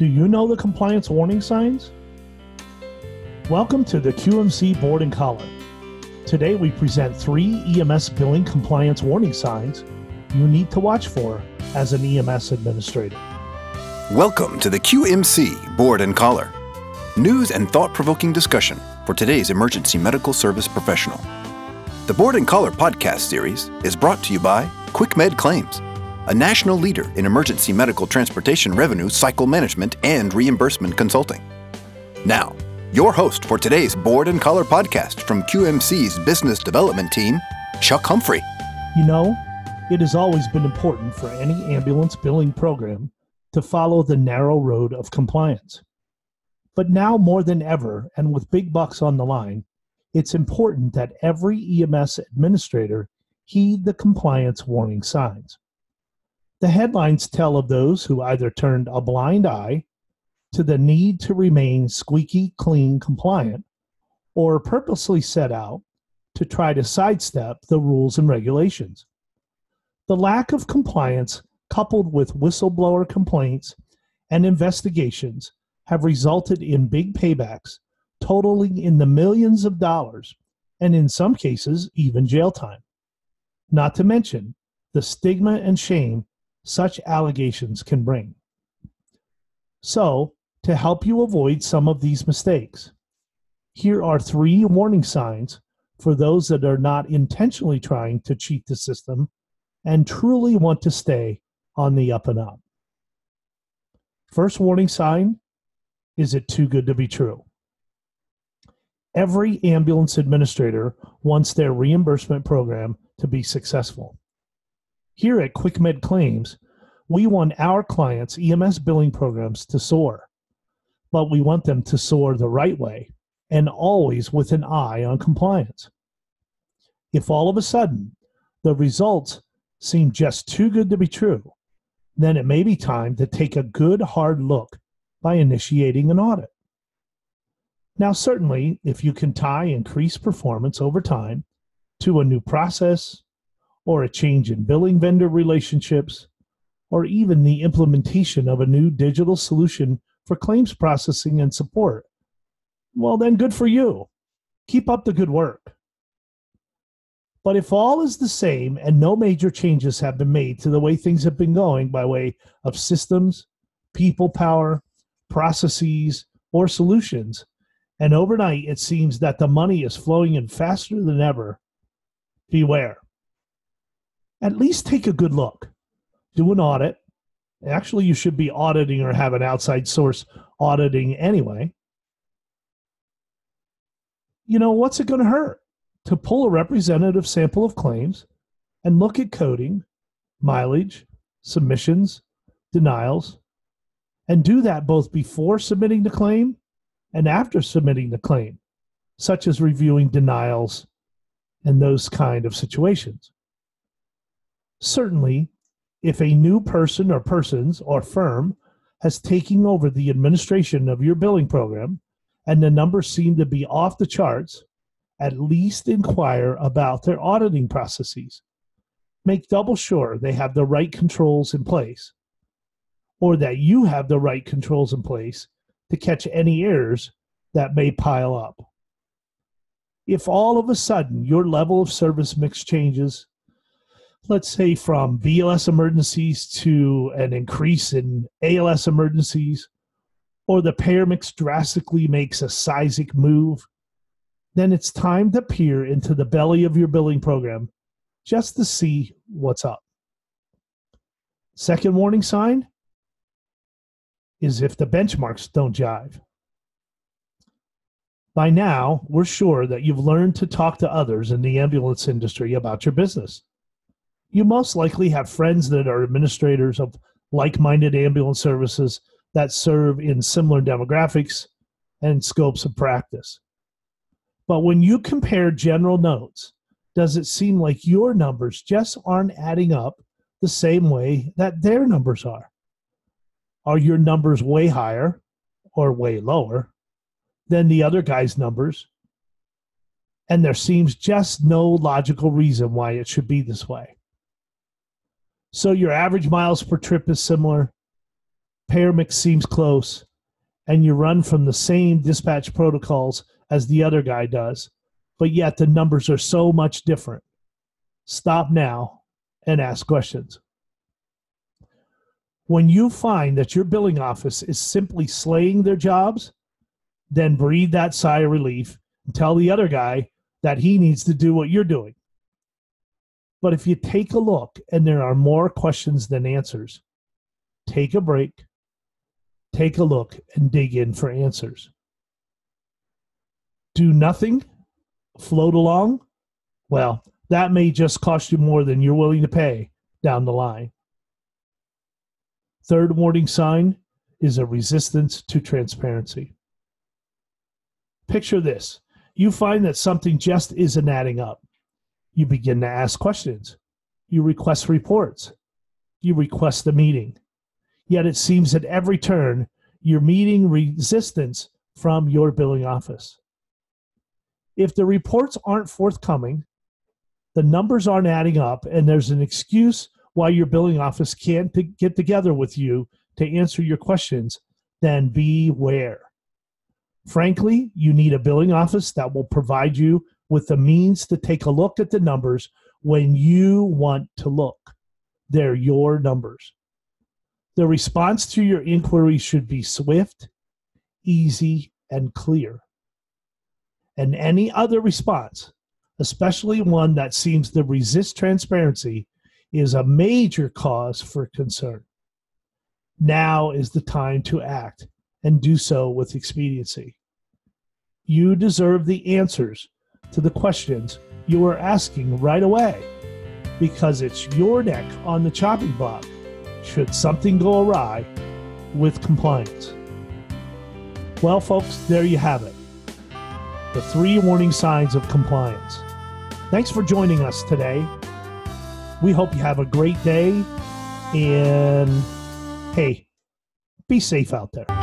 Do you know the compliance warning signs? Welcome to the QMC Board and Collar. Today we present three EMS billing compliance warning signs you need to watch for as an EMS administrator. Welcome to the QMC Board and Collar. News and thought provoking discussion for today's emergency medical service professional. The Board and Collar podcast series is brought to you by QuickMed Claims a national leader in emergency medical transportation revenue cycle management and reimbursement consulting. Now, your host for today's Board and Collar podcast from QMC's business development team, Chuck Humphrey. You know, it has always been important for any ambulance billing program to follow the narrow road of compliance. But now more than ever, and with big bucks on the line, it's important that every EMS administrator heed the compliance warning signs. The headlines tell of those who either turned a blind eye to the need to remain squeaky clean compliant or purposely set out to try to sidestep the rules and regulations. The lack of compliance, coupled with whistleblower complaints and investigations, have resulted in big paybacks totaling in the millions of dollars and in some cases even jail time. Not to mention the stigma and shame such allegations can bring. So, to help you avoid some of these mistakes, here are three warning signs for those that are not intentionally trying to cheat the system and truly want to stay on the up and up. First warning sign is it too good to be true? Every ambulance administrator wants their reimbursement program to be successful. Here at QuickMed Claims, we want our clients' EMS billing programs to soar, but we want them to soar the right way and always with an eye on compliance. If all of a sudden the results seem just too good to be true, then it may be time to take a good hard look by initiating an audit. Now, certainly, if you can tie increased performance over time to a new process, or a change in billing vendor relationships, or even the implementation of a new digital solution for claims processing and support, well, then good for you. Keep up the good work. But if all is the same and no major changes have been made to the way things have been going by way of systems, people power, processes, or solutions, and overnight it seems that the money is flowing in faster than ever, beware at least take a good look. Do an audit. Actually, you should be auditing or have an outside source auditing anyway. You know, what's it going to hurt to pull a representative sample of claims and look at coding, mileage, submissions, denials, and do that both before submitting the claim and after submitting the claim, such as reviewing denials and those kind of situations. Certainly, if a new person or persons or firm has taken over the administration of your billing program and the numbers seem to be off the charts, at least inquire about their auditing processes. Make double sure they have the right controls in place or that you have the right controls in place to catch any errors that may pile up. If all of a sudden your level of service mix changes let's say from BLS emergencies to an increase in ALS emergencies, or the payer mix drastically makes a seismic move, then it's time to peer into the belly of your billing program just to see what's up. Second warning sign is if the benchmarks don't jive. By now, we're sure that you've learned to talk to others in the ambulance industry about your business you most likely have friends that are administrators of like minded ambulance services that serve in similar demographics and scopes of practice. But when you compare general notes, does it seem like your numbers just aren't adding up the same way that their numbers are? Are your numbers way higher or way lower than the other guy's numbers? And there seems just no logical reason why it should be this way. So your average miles per trip is similar, payer mix seems close and you run from the same dispatch protocols as the other guy does, but yet the numbers are so much different. Stop now and ask questions. When you find that your billing office is simply slaying their jobs, then breathe that sigh of relief and tell the other guy that he needs to do what you're doing. But if you take a look and there are more questions than answers, take a break, take a look, and dig in for answers. Do nothing, float along. Well, that may just cost you more than you're willing to pay down the line. Third warning sign is a resistance to transparency. Picture this you find that something just isn't adding up. You begin to ask questions. You request reports. You request a meeting. Yet it seems at every turn you're meeting resistance from your billing office. If the reports aren't forthcoming, the numbers aren't adding up, and there's an excuse why your billing office can't get together with you to answer your questions, then beware. Frankly, you need a billing office that will provide you with the means to take a look at the numbers when you want to look. They're your numbers. The response to your inquiry should be swift, easy, and clear. And any other response, especially one that seems to resist transparency, is a major cause for concern. Now is the time to act and do so with expediency. You deserve the answers to the questions you are asking right away because it's your neck on the chopping block should something go awry with compliance. Well, folks, there you have it the three warning signs of compliance. Thanks for joining us today. We hope you have a great day and hey, be safe out there.